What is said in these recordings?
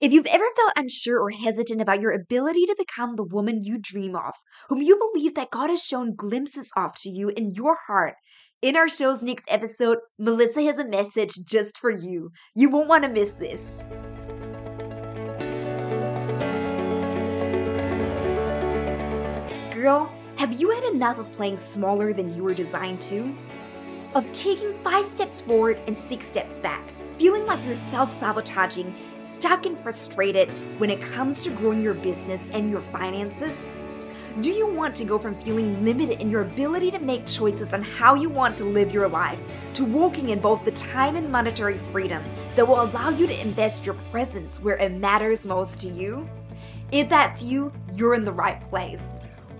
If you've ever felt unsure or hesitant about your ability to become the woman you dream of, whom you believe that God has shown glimpses of to you in your heart, in our show's next episode, Melissa has a message just for you. You won't want to miss this. Girl, have you had enough of playing smaller than you were designed to? Of taking five steps forward and six steps back? Feeling like you're self sabotaging, stuck and frustrated when it comes to growing your business and your finances? Do you want to go from feeling limited in your ability to make choices on how you want to live your life to walking in both the time and monetary freedom that will allow you to invest your presence where it matters most to you? If that's you, you're in the right place.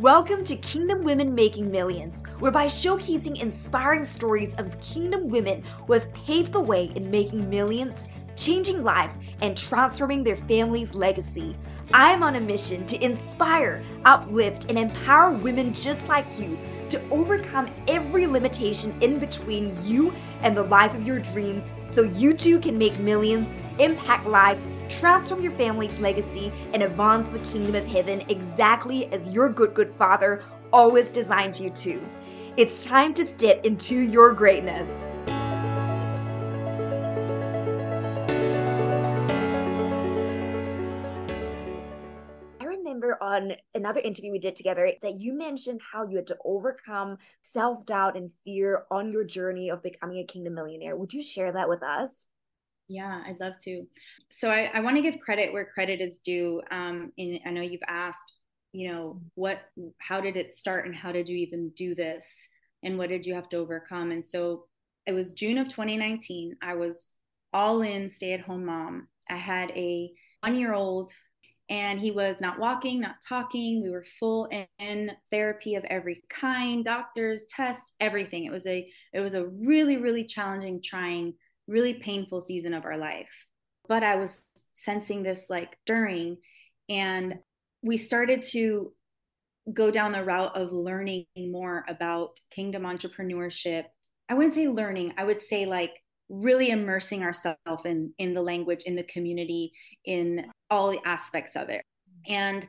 Welcome to Kingdom Women Making Millions, where by showcasing inspiring stories of kingdom women who have paved the way in making millions, changing lives, and transforming their family's legacy, I am on a mission to inspire, uplift, and empower women just like you to overcome every limitation in between you and the life of your dreams so you too can make millions, impact lives, transform your family's legacy, and advance the kingdom of heaven exactly as your good, good father always designed you to. It's time to step into your greatness. I remember on another interview we did together that you mentioned how you had to overcome self doubt and fear on your journey of becoming a kingdom millionaire. Would you share that with us? Yeah, I'd love to. So I, I want to give credit where credit is due. Um, and I know you've asked, you know, what, how did it start and how did you even do this? And what did you have to overcome? And so it was June of 2019. I was all in stay at home mom. I had a one year old and he was not walking, not talking. We were full in therapy of every kind, doctors, tests, everything. It was a, it was a really, really challenging, trying really painful season of our life. But I was sensing this like during, and we started to go down the route of learning more about kingdom entrepreneurship. I wouldn't say learning, I would say like really immersing ourselves in in the language in the community in all the aspects of it and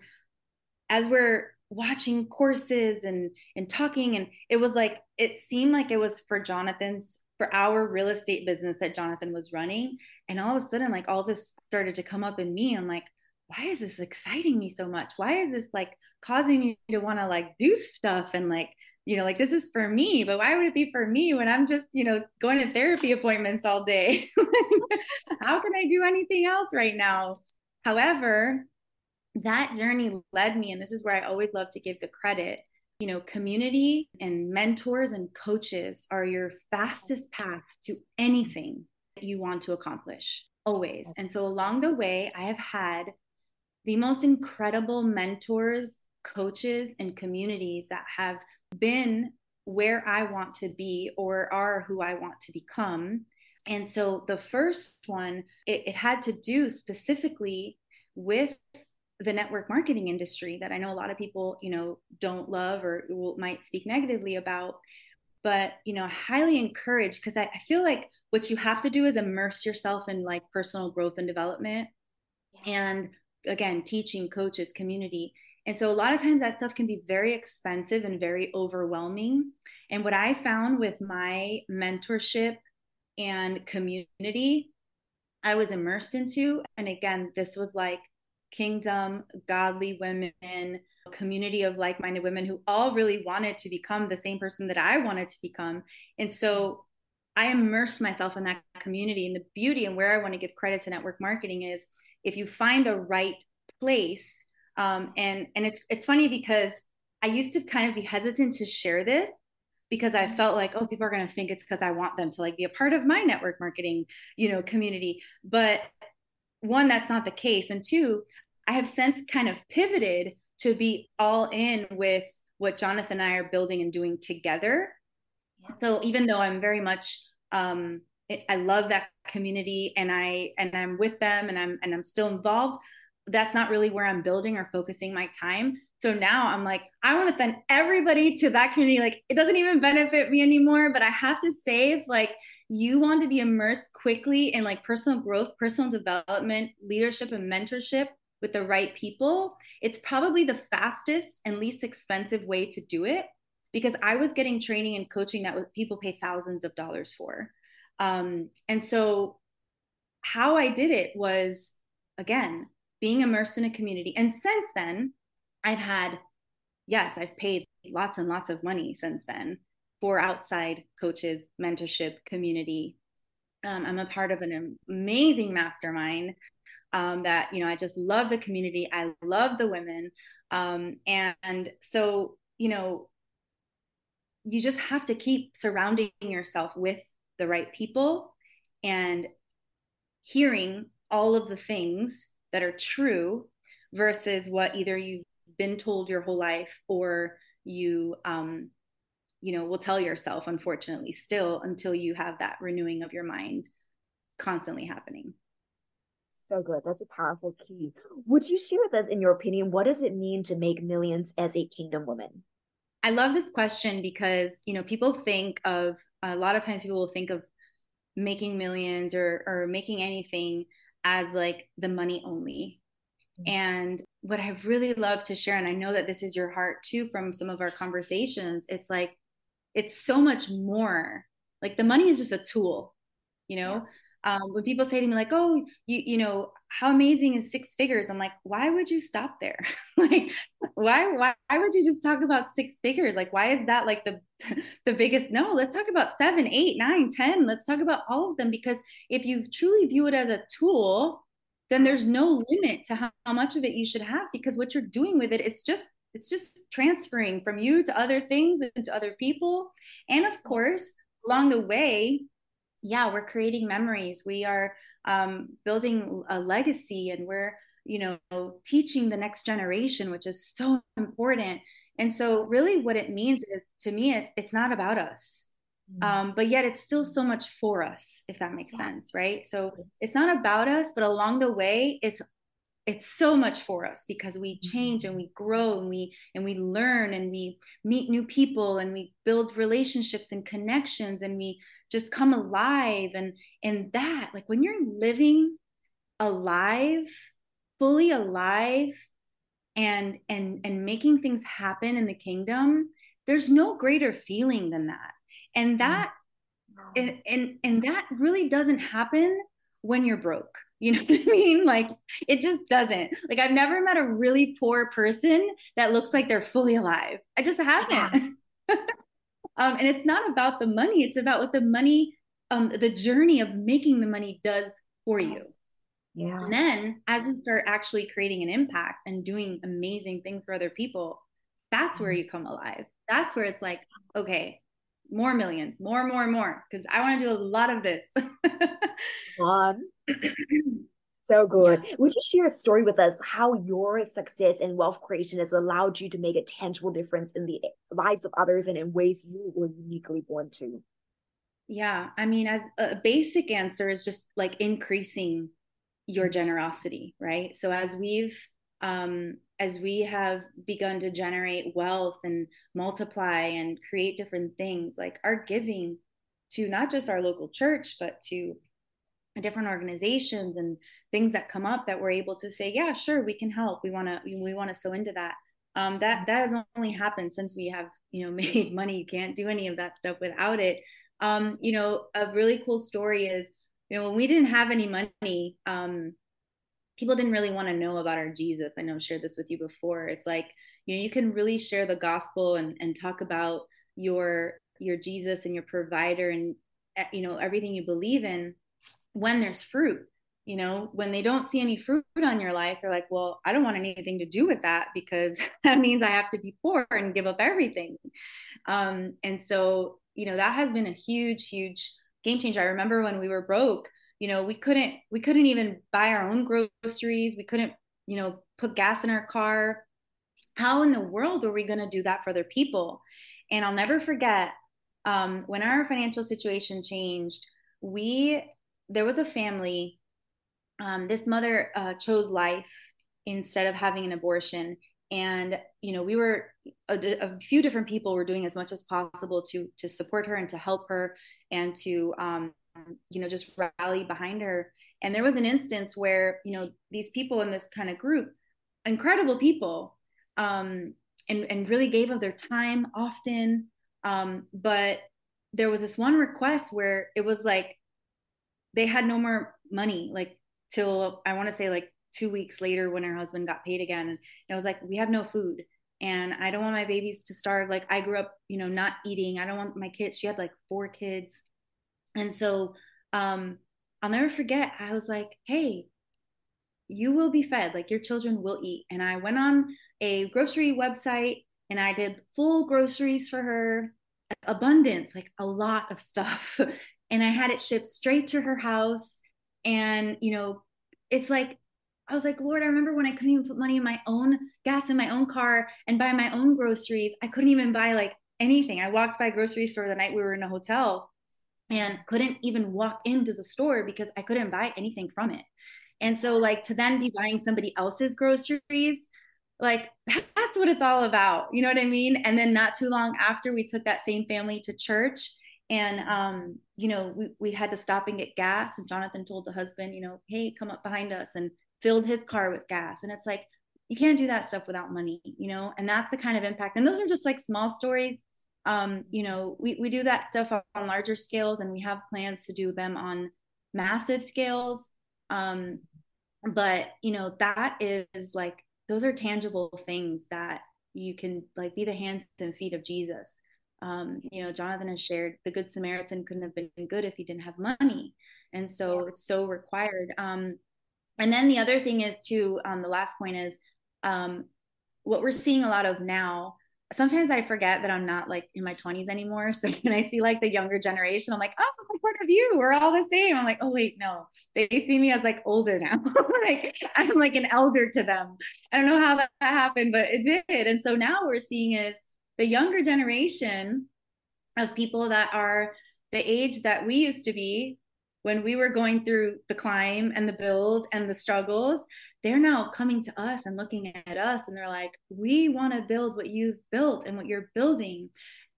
as we're watching courses and and talking and it was like it seemed like it was for jonathan's for our real estate business that Jonathan was running. And all of a sudden, like all this started to come up in me. I'm like, why is this exciting me so much? Why is this like causing me to want to like do stuff and like, you know, like this is for me, but why would it be for me when I'm just, you know, going to therapy appointments all day? How can I do anything else right now? However, that journey led me, and this is where I always love to give the credit you know, community and mentors and coaches are your fastest path to anything that you want to accomplish, always. And so along the way, I have had the most incredible mentors, coaches, and communities that have been where I want to be or are who I want to become. And so the first one, it, it had to do specifically with the network marketing industry that I know a lot of people, you know, don't love or will, might speak negatively about. But, you know, highly encourage because I, I feel like what you have to do is immerse yourself in like personal growth and development and again, teaching coaches, community. And so a lot of times that stuff can be very expensive and very overwhelming. And what I found with my mentorship and community, I was immersed into, and again, this was like kingdom, godly women, community of like minded women who all really wanted to become the same person that I wanted to become. And so I immersed myself in that community. And the beauty and where I want to give credit to network marketing is if you find the right place. Um, and and it's it's funny because I used to kind of be hesitant to share this because I felt like, oh, people are going to think it's because I want them to like be a part of my network marketing, you know, community. But one, that's not the case. And two, I have since kind of pivoted to be all in with what Jonathan and I are building and doing together. So even though I'm very much, um, it, I love that community and I and I'm with them and I'm and I'm still involved. That's not really where I'm building or focusing my time. So now I'm like, I want to send everybody to that community. Like it doesn't even benefit me anymore, but I have to save like you want to be immersed quickly in like personal growth, personal development, leadership, and mentorship with the right people, it's probably the fastest and least expensive way to do it because I was getting training and coaching that people pay thousands of dollars for. Um, and so, how I did it was again being immersed in a community. And since then, I've had, yes, I've paid lots and lots of money since then for outside coaches, mentorship, community. Um, I'm a part of an amazing mastermind um, that, you know, I just love the community. I love the women. Um, and, and so, you know, you just have to keep surrounding yourself with the right people and hearing all of the things that are true versus what either you've been told your whole life or you um you know will tell yourself unfortunately still until you have that renewing of your mind constantly happening so good that's a powerful key would you share with us in your opinion what does it mean to make millions as a kingdom woman i love this question because you know people think of a lot of times people will think of making millions or or making anything as like the money only. Mm-hmm. And what I've really love to share, and I know that this is your heart too from some of our conversations, it's like, it's so much more. Like the money is just a tool, you know? Um, when people say to me like oh you you know how amazing is six figures? I'm like why would you stop there? Like why, why would you just talk about six figures? Like why is that like the the biggest no let's talk about seven eight nine ten. Let's talk about all of them because if you truly view it as a tool then there's no limit to how, how much of it you should have because what you're doing with it is just it's just transferring from you to other things and to other people. And of course along the way yeah we're creating memories. We are um, building a legacy and we're you know teaching the next generation which is so important. And so really what it means is to me it's, it's not about us. Mm-hmm. um, but yet it's still so much for us if that makes sense right? So it's not about us but along the way it's it's so much for us because we change and mm-hmm. we grow and we and we learn and we meet new people and we build relationships and connections and we just come alive. And and that like when you're living alive fully alive and and and making things happen in the kingdom there's no greater feeling than that. And that and and, and that really doesn't happen when you're broke you know what I mean? Like it just doesn't. Like I've never met a really poor person that looks like they're fully alive. I just haven't. Yeah. um, and it's not about the money. It's about what the money, um, the journey of making the money does for you. Yeah. And then as you start actually creating an impact and doing amazing things for other people, that's where mm-hmm. you come alive. That's where it's like, okay, more millions, more, more, more, because I want to do a lot of this. Fun. so good. Yeah. Would you share a story with us how your success and wealth creation has allowed you to make a tangible difference in the lives of others and in ways you were uniquely born to? Yeah, I mean, as a basic answer is just like increasing your generosity, right? So as we've um, as we have begun to generate wealth and multiply and create different things, like our giving to not just our local church, but to different organizations and things that come up that we're able to say, yeah, sure, we can help. We want to, we want to sow into that. Um, that that has only happened since we have, you know, made money. You can't do any of that stuff without it. Um, you know, a really cool story is, you know, when we didn't have any money, um, people didn't really want to know about our Jesus. I know I've shared this with you before. It's like, you know, you can really share the gospel and, and talk about your your Jesus and your provider and eh, you know everything you believe in when there's fruit. You know, when they don't see any fruit on your life, they're like, well, I don't want anything to do with that because that means I have to be poor and give up everything. Um, and so, you know, that has been a huge, huge game changer. I remember when we were broke, you know we couldn't we couldn't even buy our own groceries. We couldn't you know put gas in our car. How in the world were we going to do that for other people? And i'll never forget um, when our financial situation changed we there was a family um, this mother uh, chose life instead of having an abortion. And you know we were a, a, few different people were doing as much as possible to to support her and to help her and to um, you know, just rally behind her. And there was an instance where, you know, these people in this kind of group, incredible people, um, and, and really gave of their time often. Um, but there was this one request where it was like they had no more money, like till I want to say like two weeks later when her husband got paid again. And it was like, we have no food and I don't want my babies to starve. Like I grew up, you know, not eating. I don't want my kids. She had like four kids. And so um, I'll never forget, I was like, hey, you will be fed, like your children will eat. And I went on a grocery website and I did full groceries for her, abundance, like a lot of stuff. and I had it shipped straight to her house. And, you know, it's like, I was like, Lord, I remember when I couldn't even put money in my own gas in my own car and buy my own groceries. I couldn't even buy like anything. I walked by a grocery store the night we were in a hotel and couldn't even walk into the store because I couldn't buy anything from it. And so, like, to then be buying somebody else's groceries, like, that's what it's all about. You know what I mean? And then, not too long after, we took that same family to church. And, um, you know, we, we had to stop and get gas. And Jonathan told the husband, you know, hey, come up behind us and filled his car with gas. And it's like, you can't do that stuff without money, you know? And that's the kind of impact. And those are just like small stories um, you know, we, we do that stuff on larger scales and we have plans to do them on massive scales. Um, but, you know, that is like, those are tangible things that you can like be the hands and feet of Jesus. Um, you know, Jonathan has shared the Good Samaritan couldn't have been good if he didn't have money. And so it's so required. Um, and then the other thing is too, um, the last point is um, what we're seeing a lot of now sometimes I forget that I'm not like in my 20s anymore. So when I see like the younger generation, I'm like, oh, I'm part of you. We're all the same. I'm like, oh wait, no, they see me as like older now. like I'm like an elder to them. I don't know how that happened, but it did. And so now we're seeing is the younger generation of people that are the age that we used to be when we were going through the climb and the build and the struggles they're now coming to us and looking at us and they're like we want to build what you've built and what you're building.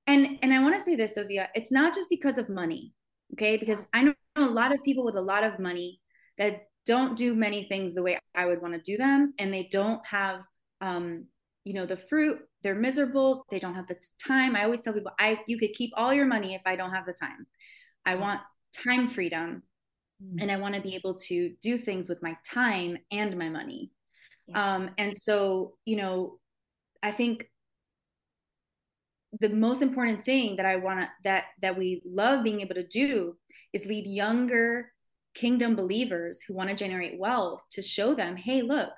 And and i want to say this sophia it's not just because of money okay? Because i know a lot of people with a lot of money that don't do many things the way i would want to do them and they don't have um you know the fruit they're miserable they don't have the time. I always tell people i you could keep all your money if i don't have the time. I want time freedom mm. and I want to be able to do things with my time and my money. Yes. Um, and so, you know, I think the most important thing that I want to that that we love being able to do is lead younger kingdom believers who want to generate wealth to show them, hey, look,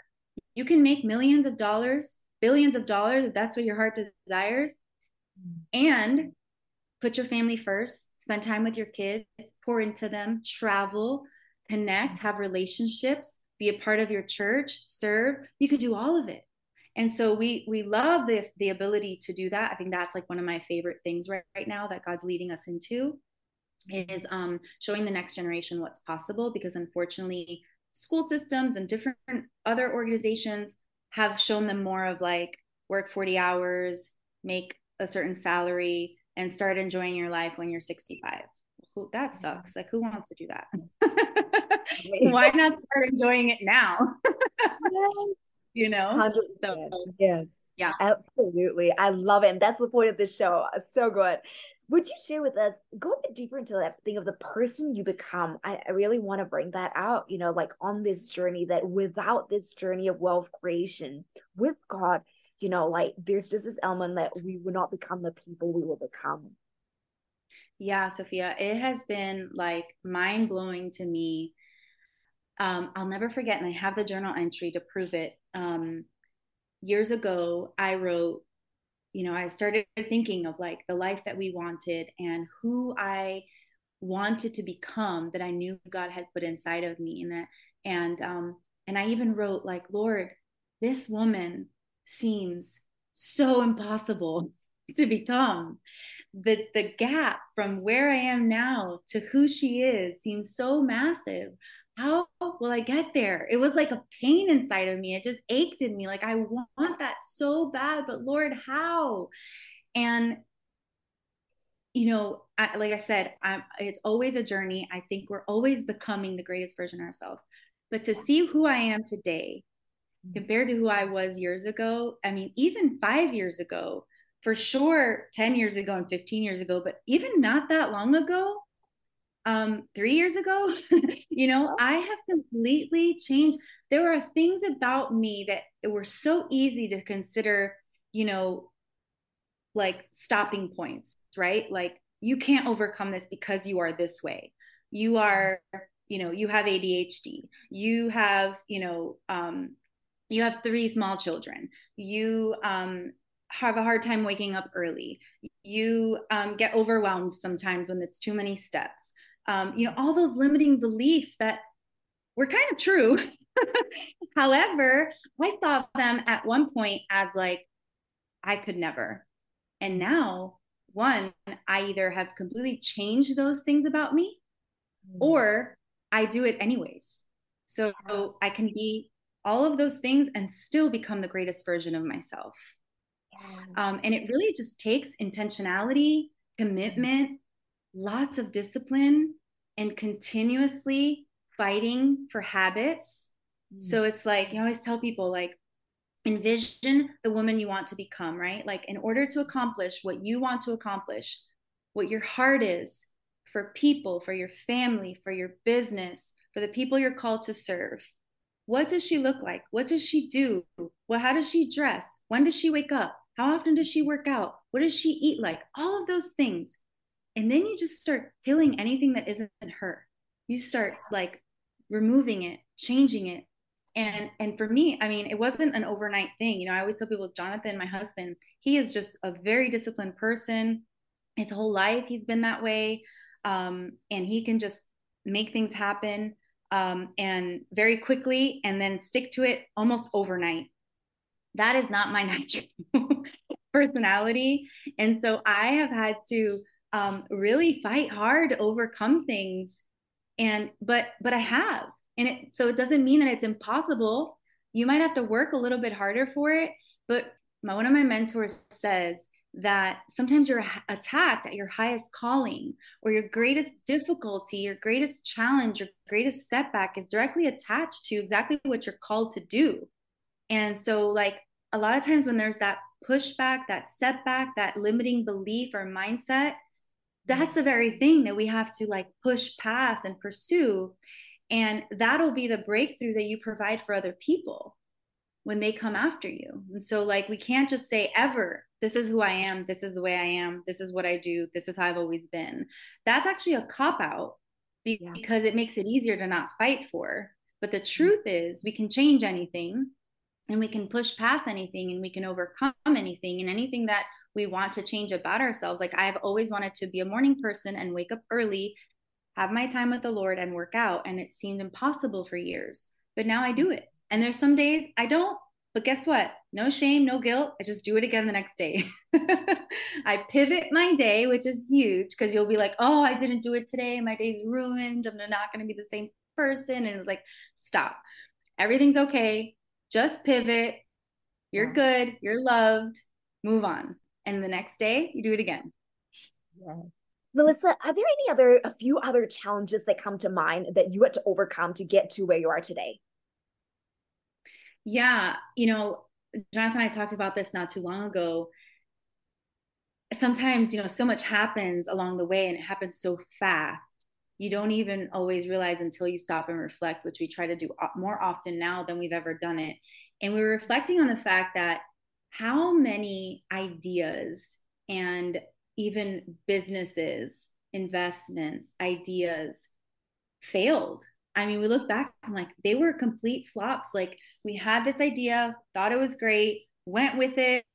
you can make millions of dollars, billions of dollars if that's what your heart desires, mm. and put your family first spend time with your kids, pour into them, travel, connect, have relationships, be a part of your church, serve. You could do all of it. And so we we love the the ability to do that. I think that's like one of my favorite things right, right now that God's leading us into is um, showing the next generation what's possible because unfortunately school systems and different other organizations have shown them more of like work 40 hours make a certain salary and start enjoying your life when you're 65 who, that mm-hmm. sucks. Like who wants to do that? Why not start enjoying it now? You know? So, um, yes. yeah. Absolutely. I love it and that's the point of this show. Uh, so good. Would you share with us go a bit deeper into that thing of the person you become. I, I really want to bring that out you know like on this journey that without this journey of wealth creation with god you know, like there's just this element that we will not become the people we will become. Yeah, Sophia, it has been like mind blowing to me. Um, I'll never forget, and I have the journal entry to prove it. Um, years ago, I wrote, you know, I started thinking of like the life that we wanted and who I wanted to become that I knew God had put inside of me, and that, and um, and I even wrote like, Lord, this woman seems so impossible to become. The, the gap from where I am now to who she is seems so massive. How will I get there? It was like a pain inside of me. It just ached in me. Like, I want that so bad, but Lord, how? And you know, I, like I said, I'm, it's always a journey. I think we're always becoming the greatest version of ourselves. But to see who I am today. Compared to who I was years ago, I mean, even five years ago, for sure, 10 years ago and 15 years ago, but even not that long ago, um, three years ago, you know, I have completely changed. There are things about me that were so easy to consider, you know, like stopping points, right? Like you can't overcome this because you are this way. You are, you know, you have ADHD. You have, you know, um, you have three small children. You um, have a hard time waking up early. You um, get overwhelmed sometimes when it's too many steps. Um, you know, all those limiting beliefs that were kind of true. However, I thought them at one point as like, I could never. And now, one, I either have completely changed those things about me mm. or I do it anyways. So I can be all of those things and still become the greatest version of myself. Um, and it really just takes intentionality, commitment, lots of discipline, and continuously fighting for habits. Mm. So it's like, you know, I always tell people, like, envision the woman you want to become, right? Like, in order to accomplish what you want to accomplish, what your heart is for people, for your family, for your business, for the people you're called to serve. What does she look like? What does she do? Well, how does she dress? When does she wake up? How often does she work out? What does she eat like? All of those things. And then you just start killing anything that isn't her. You start like removing it, changing it, and and for me i mean it wasn't an overnight thing you know i always tell people jonathan my husband he is just a very disciplined person his whole life he's been that way um, and he can just make things happen um, and very quickly and then stick to it almost overnight that is not my natural personality and so i have had to um, really fight hard to overcome things and but but i have and it, so it doesn't mean that it's impossible. You might have to work a little bit harder for it. But my, one of my mentors says that sometimes you're attacked at your highest calling or your greatest difficulty, your greatest challenge, your greatest setback is directly attached to exactly what you're called to do. And so, like, a lot of times when there's that pushback, that setback, that limiting belief or mindset, that's the very thing that we have to like push past and pursue and that'll be the breakthrough that you provide for other people when they come after you. And so, like, we can't just say ever, this is who I am, this is the way I am, this is what I do, this is how I've always been. That's actually a cop out because yeah. it makes it easier to not fight for. But the mm-hmm. truth is, we can change anything and we can push past anything and we can overcome anything and anything that we want to change about ourselves. Like, I've always wanted to be a morning person and wake up early have my time with the Lord and work out. And it seemed impossible for years, but now I do mm-hmm. it. And there's some days I don't, but guess what? No shame, no guilt. I just do it again the next day. I pivot my day, which is huge because you'll be like, oh, I didn't do it today. My day's ruined. I'm not going to be the same person. And it's like, stop. Everything's okay. Just pivot. You're good. You're loved. Move on. And the next day, you do it again. Yes. Melissa, are there any other, a few other challenges that come to mind that you had to overcome to get to where you are today? Yeah, you know, Jonathan and I talked about this not too long ago. Sometimes, you know, so much happens along the way and it happens so fast. You don't even always realize until you stop and reflect, which we try to do more often now than we've ever done it. And we we're reflecting on the fact that how many ideas and even businesses, investments, ideas failed. I mean, we look back, I'm like, they were complete flops. Like, we had this idea, thought it was great, went with it,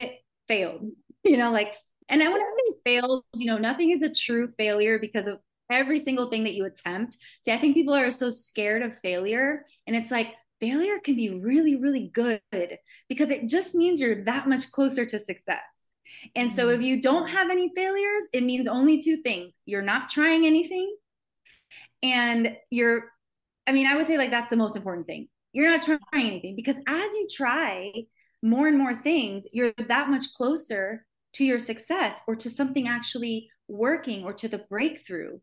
failed, you know, like, and I want to say failed, you know, nothing is a true failure because of every single thing that you attempt. See, I think people are so scared of failure. And it's like, failure can be really, really good because it just means you're that much closer to success. And so if mm. you don't have any failures, it means only two things. You're not trying anything and you're I mean, I would say like that's the most important thing. You're not trying anything because as you try more and more things, you're that much closer to your success or to something actually working or to the breakthrough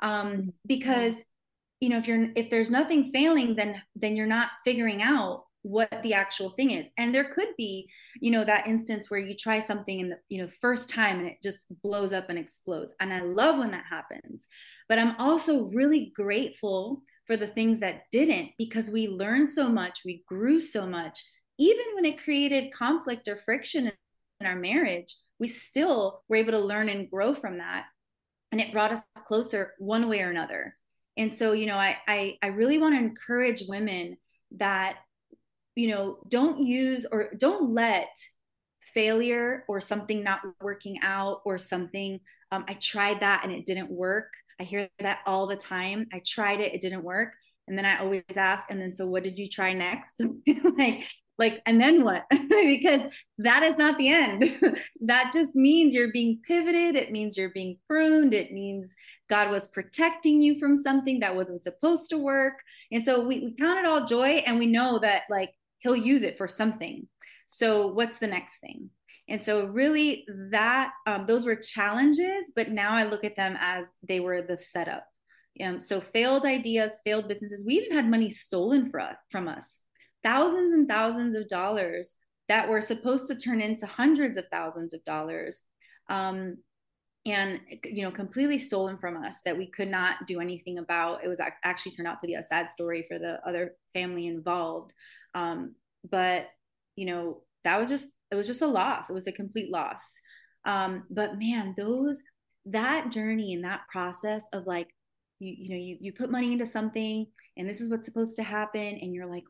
um, mm-hmm. because you know if you're if there's nothing failing then then you're not figuring out what the actual thing is and there could be you know that instance where you try something in the you know first time and it just blows up and explodes and i love when that happens but i'm also really grateful for the things that didn't because we learned so much we grew so much. Even when it created conflict or friction in our marriage we still were able to learn and grow from that. And it brought us closer one way or another. And so you know i i, I really want to encourage women that you know don't use or don't let failure or something not working out or something um, i tried that and it didn't work i hear that all the time. I tried it it didn't work. And then i always ask and then so what did you try next? Like like and then what? Because that is not the end. That just means you're being pivoted. It means you're being pruned. It means god was protecting you from something that wasn't supposed to work. And so we, we count it all joy and we know that like he'll use it for something. So what's the next thing and so really that um, those were challenges but now i look at them as they were the setup. Um, so failed ideas failed businesses we even had money stolen for us, from us. Thousands and thousands of dollars that were supposed to turn into hundreds of thousands of dollars um, and you know completely stolen from us that we could not do anything about. It was actually turned out to be a sad story for the other family involved. Um, but you know that was just it was just a loss. It was a complete loss. Um, but man those that journey and that process of like you, you know you, you put money into something and this is what's supposed to happen and you're like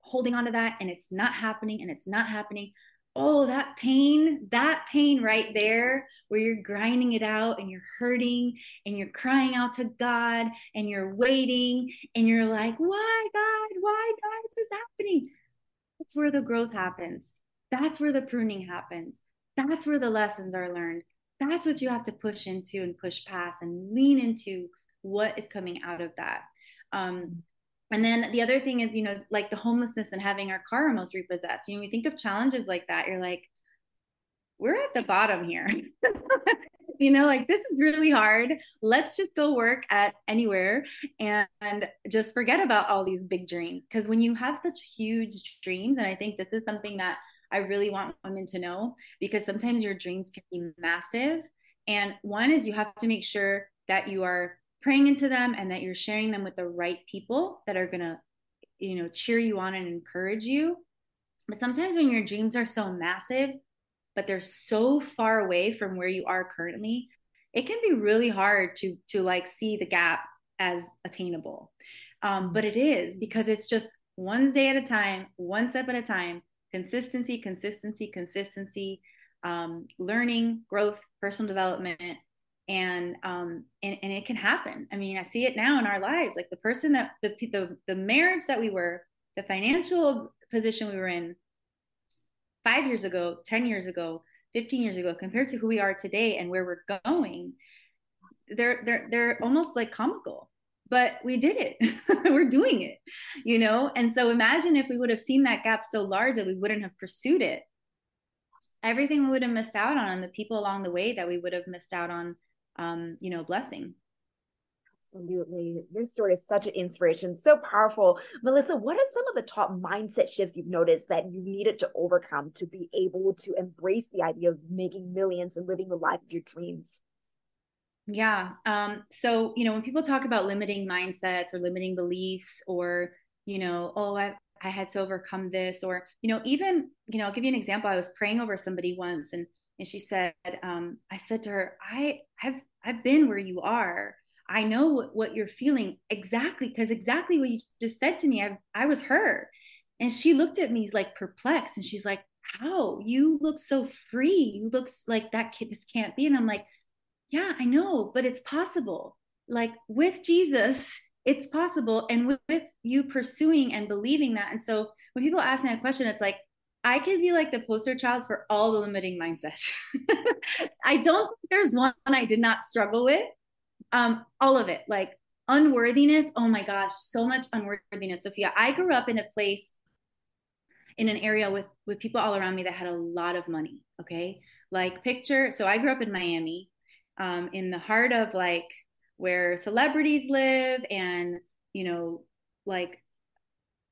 holding on to that and it's not happening and it's not happening. Oh that pain that pain right there where you're grinding it out and you're hurting and you're crying out to god and you're waiting and you're like why god? Why god? Is this happening. That's where the growth happens that's where the pruning happens that's where the lessons are learned that's what you have to push into and push past and lean into what is coming out of that um, and then the other thing is, you know, like the homelessness and having our car almost repossessed. You know, we think of challenges like that, you're like, we're at the bottom here. you know, like this is really hard. Let's just go work at anywhere and, and just forget about all these big dreams. Because when you have such huge dreams, and I think this is something that I really want women to know, because sometimes your dreams can be massive. And one is you have to make sure that you are praying into them and that you're sharing them with the right people that are going to you know cheer you on and encourage you but sometimes when your dreams are so massive but they're so far away from where you are currently it can be really hard to to like see the gap as attainable um, but it is because it's just one day at a time one step at a time consistency consistency consistency um, learning growth personal development and um and, and it can happen. I mean i see it now in our lives like the person that the the, the marriage that we were the financial position we were in five years ago 10 years ago 15 years ago compared to who we are today and where we're going they're they're they're almost like comical but we did it we're doing it you know and so imagine if we would have seen that gap so large that we wouldn't have pursued it everything we would have missed out on and the people along the way that we would have missed out on um, you know, blessing. Absolutely. This story is such an inspiration, so powerful. Melissa, what are some of the top mindset shifts you've noticed that you needed to overcome to be able to embrace the idea of making millions and living the life of your dreams? Yeah. Um, so, you know, when people talk about limiting mindsets or limiting beliefs or, you know, oh, I, I had to overcome this, or, you know, even, you know, I'll give you an example. I was praying over somebody once and and she said, um, I said to her, I have I've been where you are. I know what, what you're feeling exactly because exactly what you just said to me, I, I was her. And she looked at me like perplexed and she's like, How? You look so free. You look like that kid, this can't be. And I'm like, Yeah, I know, but it's possible. Like with Jesus, it's possible. And with, with you pursuing and believing that. And so when people ask me that question, it's like, I could be like the poster child for all the limiting mindsets. I don't think there's one I did not struggle with. Um, all of it, like unworthiness. Oh my gosh, so much unworthiness. Sophia, I grew up in a place in an area with with people all around me that had a lot of money. Okay, like picture. So I grew up in Miami. Um, in the heart of like where celebrities live and you know like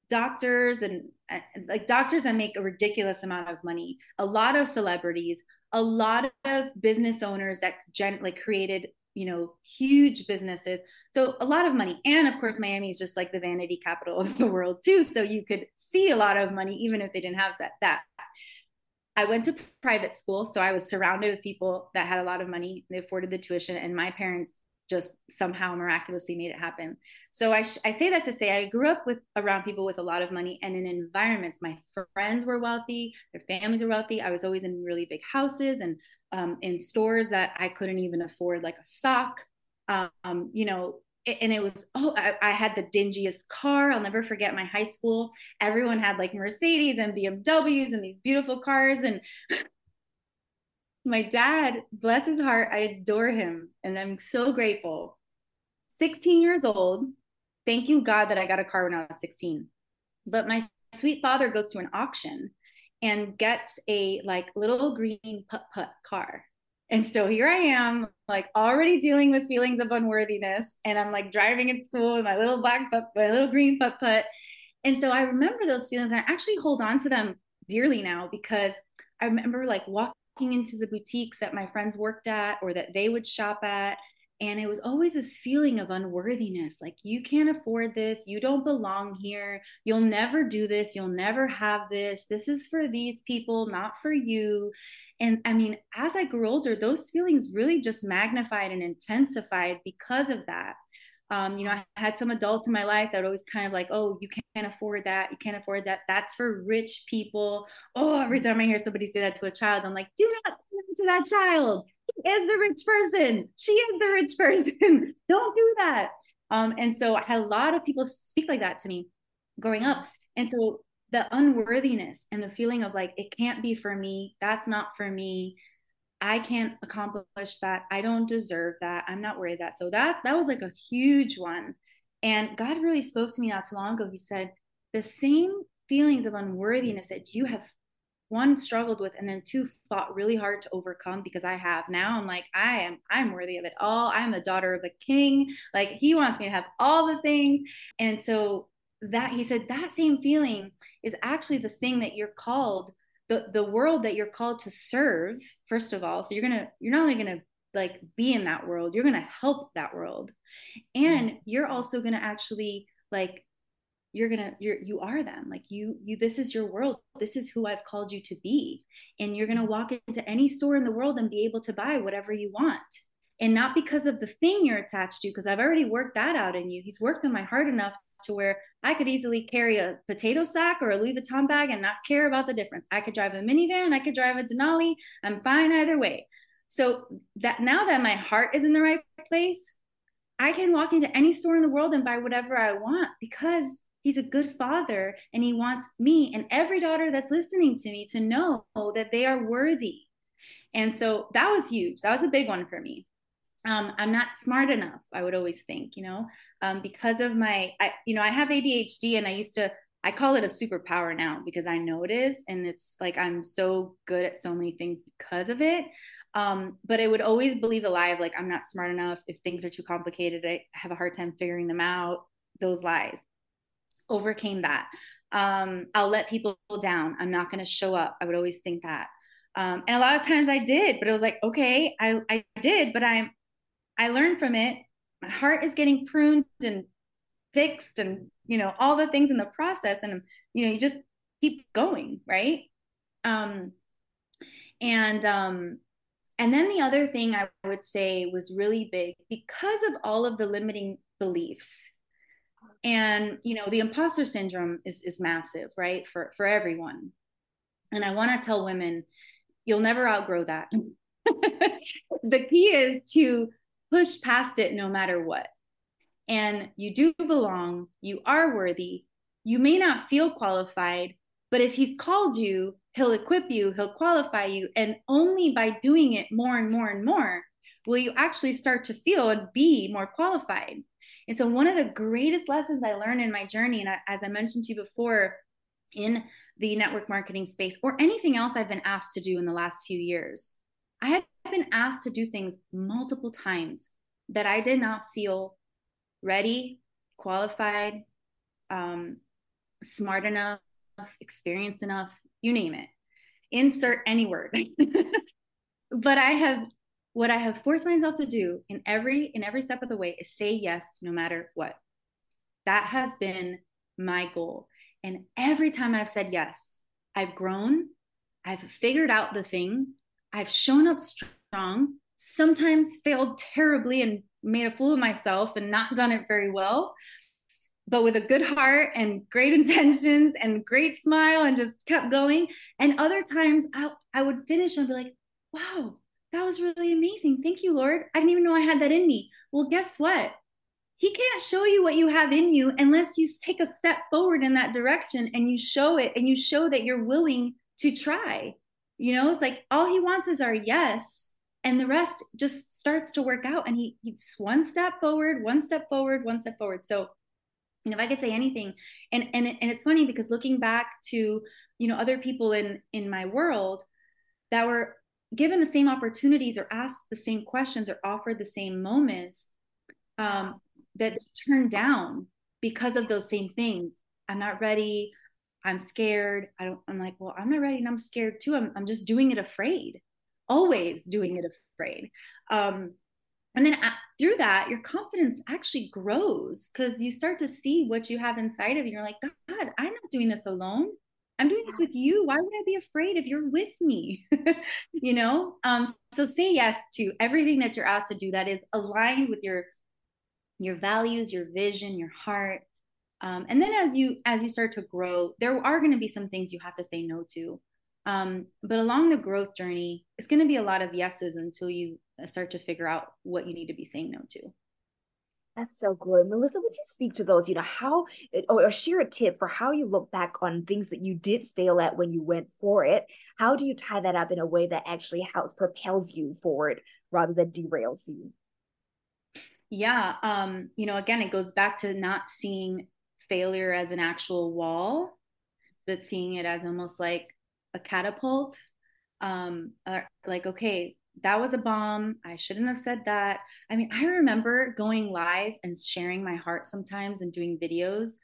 doctors and like doctors that make a ridiculous amount of money. A lot of celebrities a lot of business owners that gen- like created you know huge businesses. So a lot of money. And of course miami is just like the vanity capital of the world too. So you could see a lot of money even if they didn't have that that i went to private school so i was surrounded with people that had a lot of money they afforded the tuition and my parents just somehow miraculously made it happen. So I, sh- I say that to say I grew up with around people with a lot of money and in environments. My friends were wealthy, their families were wealthy. I was always in really big houses and um, in stores that I couldn't even afford, like a sock. Um, you know, and it was oh, I, I had the dingiest car. I'll never forget my high school. Everyone had like Mercedes and BMWs and these beautiful cars, and my dad, bless his heart, I adore him and I'm so grateful. 16 years old. Thank you, God, that I got a car when I was 16. But my sweet father goes to an auction and gets a like little green putt putt car. And so here I am, like already dealing with feelings of unworthiness. And I'm like driving at school in my little black putt, my little green putt putt. And so I remember those feelings and I actually hold on to them dearly now because I remember like walking into the boutiques that my friends worked at or that they would shop at. And it was always this feeling of unworthiness like, you can't afford this. You don't belong here. You'll never do this. You'll never have this. This is for these people, not for you. And I mean, as I grew older, those feelings really just magnified and intensified because of that. Um, you know, I had some adults in my life that always kind of like, oh, you can't afford that. You can't afford that. That's for rich people. Oh, every time I hear somebody say that to a child, I'm like, do not say that to that child. Is the rich person. She is the rich person. Don't do that. Um, and so I had a lot of people speak like that to me growing up. And so the unworthiness and the feeling of like, it can't be for me. That's not for me. I can't accomplish that. I don't deserve that. I'm not worried that. So that that was like a huge one. And God really spoke to me not too long ago. He said, the same feelings of unworthiness that you have one struggled with and then two fought really hard to overcome because I have. Now I'm like I am I'm worthy of it all. I'm the daughter of the king. Like he wants me to have all the things. And so that he said that same feeling is actually the thing that you're called the the world that you're called to serve first of all. So you're gonna you're not only gonna like be in that world you're gonna help that world. And mm-hmm. you're also gonna actually like you're gonna you're you are them like you you this is your world this is who i've called you to be and you're gonna walk into any store in the world and be able to buy whatever you want and not because of the thing you're attached to because i've already worked that out in you he's worked in my heart enough to where I could easily carry a potato sack or a Louis Vuitton bag and not care about the difference. I could drive a minivan, I could drive a Denali. I'm fine either way. So that now that my heart is in the right place, I can walk into any store in the world and buy whatever I want because he's a good father and he wants me and every daughter that's listening to me to know that they are worthy. And so that was huge. That was a big one for me um, I'm not smart enough. I would always think, you know, um, because of my, I, you know, I have ADHD, and I used to, I call it a superpower now because I know it is, and it's like I'm so good at so many things because of it. Um, but I would always believe a lie of like I'm not smart enough. If things are too complicated, I have a hard time figuring them out. Those lies overcame that. Um, I'll let people down. I'm not going to show up. I would always think that. Um, and a lot of times I did, but it was like, okay, I, I did, but I'm I learned from it. My heart is getting pruned and fixed and, you know, all the things in the process. And, you know, you just keep going, right? Um, and, um, and then the other thing I would say was really big because of all of the limiting beliefs. And, you know, the imposter syndrome is, is massive, right? For, for everyone. And I want to tell women, you'll never outgrow that. the key is to push past it no matter what. And you do belong, you are worthy. You may not feel qualified, but if he's called you, he'll equip you, he'll qualify you. And only by doing it more and more and more will you actually start to feel and be more qualified. And so, one of the greatest lessons I learned in my journey, and as I mentioned to you before, in the network marketing space or anything else I've been asked to do in the last few years, I have been asked to do things multiple times that I did not feel ready, qualified, um, smart enough, experienced enough, you name it. Insert any word. but I have what I have forced myself to do in every in every step of the way is say yes no matter what. That has been my goal. And every time I've said yes, I've grown, I've figured out the thing, I've shown up strong, sometimes failed terribly and made a fool of myself and not done it very well, but with a good heart and great intentions and great smile and just kept going. And other times I, I would finish and be like, wow, that was really amazing. Thank you, Lord. I didn't even know I had that in me. Well, guess what? He can't show you what you have in you unless you take a step forward in that direction and you show it and you show that you're willing to try. You know, it's like all he wants is our yes and the rest just starts to work out and he he's one step forward one step forward one step forward so you know if i could say anything and and and it's funny because looking back to you know other people in in my world that were given the same opportunities or asked the same questions or offered the same moments um, that they turned down because of those same things i'm not ready i'm scared i don't i'm like well i'm not ready and i'm scared too i'm, I'm just doing it afraid always doing it afraid. Um, and then through that, your confidence actually grows because you start to see what you have inside of you. You're like, God, I'm not doing this alone. I'm doing this with you. Why would I be afraid if you're with me? you know? Um, so say yes to everything that you're asked to do that is aligned with your your values, your vision, your heart. Um, and then as you as you start to grow, there are going to be some things you have to say no to. Um, but along the growth journey, it's going to be a lot of yeses until you uh, start to figure out what you need to be saying no to. That's so good. Melissa, would you speak to those, you know, how or share a tip for how you look back on things that you did fail at when you went for it? How do you tie that up in a way that actually helps propels you forward rather than derails you? Yeah. Um, you know, again, it goes back to not seeing failure as an actual wall, but seeing it as almost like a catapult um like okay that was a bomb i shouldn't have said that i mean i remember going live and sharing my heart sometimes and doing videos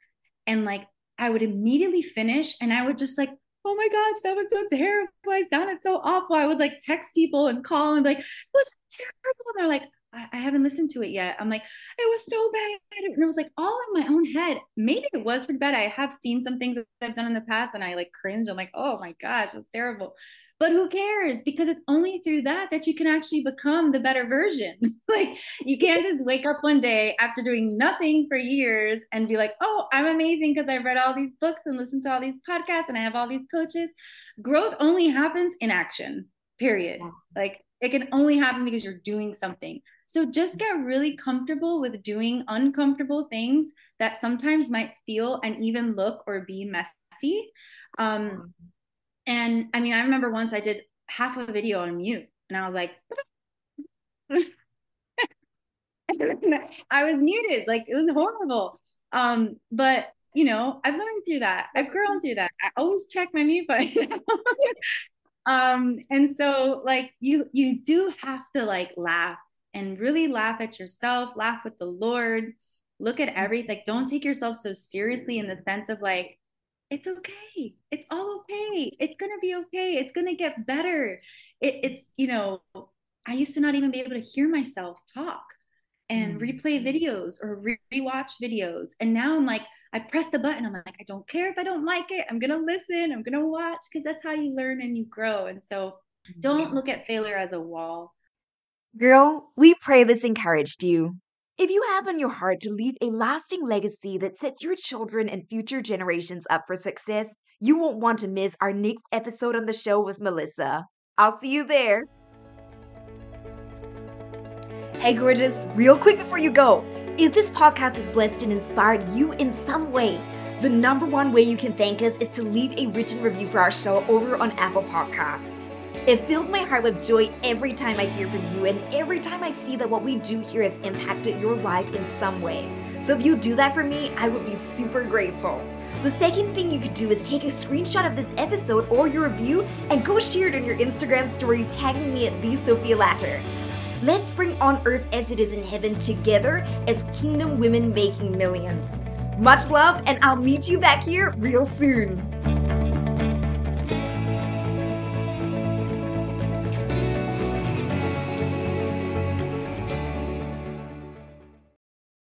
and like i would immediately finish and i would just like oh my gosh that was so terrible i sounded so awful i would like text people and call and be like it was terrible and they're like I, I haven't listened to it yet. I'm like, it was so bad. And it was like all in my own head. Maybe it was pretty bad. I have seen some things that I've done in the past and I like cringe. I'm like, oh my gosh, it was terrible. But who cares? Because it's only through that that you can actually become the better version. like you can't just wake up one day after doing nothing for years and be like, oh, I'm amazing because I've read all these books and listened to all these podcasts and I have all these coaches. Growth only happens in action, period. Like it can only happen because you're doing something. So just get really comfortable with doing uncomfortable things that sometimes might feel and even look or be messy. Um, and I mean, I remember once I did half a video on mute and I was like, I was muted. Like it was horrible. Um, but you know, I've learned through that. I've grown through that. I always check my mute button. um and so like you you do have to like laugh and really laugh at yourself laugh with the lord look at everything like don't take yourself so seriously in the sense of like it's okay it's all okay it's gonna be okay it's gonna get better it, it's you know i used to not even be able to hear myself talk and mm-hmm. replay videos or re- rewatch videos and now i'm like I press the button. I'm like, I don't care if I don't like it. I'm going to listen. I'm going to watch because that's how you learn and you grow. And so don't look at failure as a wall. Girl, we pray this encouraged you. If you have on your heart to leave a lasting legacy that sets your children and future generations up for success, you won't want to miss our next episode on the show with Melissa. I'll see you there. Hey, gorgeous, real quick before you go, if this podcast has blessed and inspired you in some way, the number one way you can thank us is to leave a written review for our show over on Apple Podcasts. It fills my heart with joy every time I hear from you and every time I see that what we do here has impacted your life in some way. So if you do that for me, I would be super grateful. The second thing you could do is take a screenshot of this episode or your review and go share it on your Instagram stories tagging me at the Sophia Latter. Let's bring on earth as it is in heaven together as kingdom women making millions. Much love, and I'll meet you back here real soon.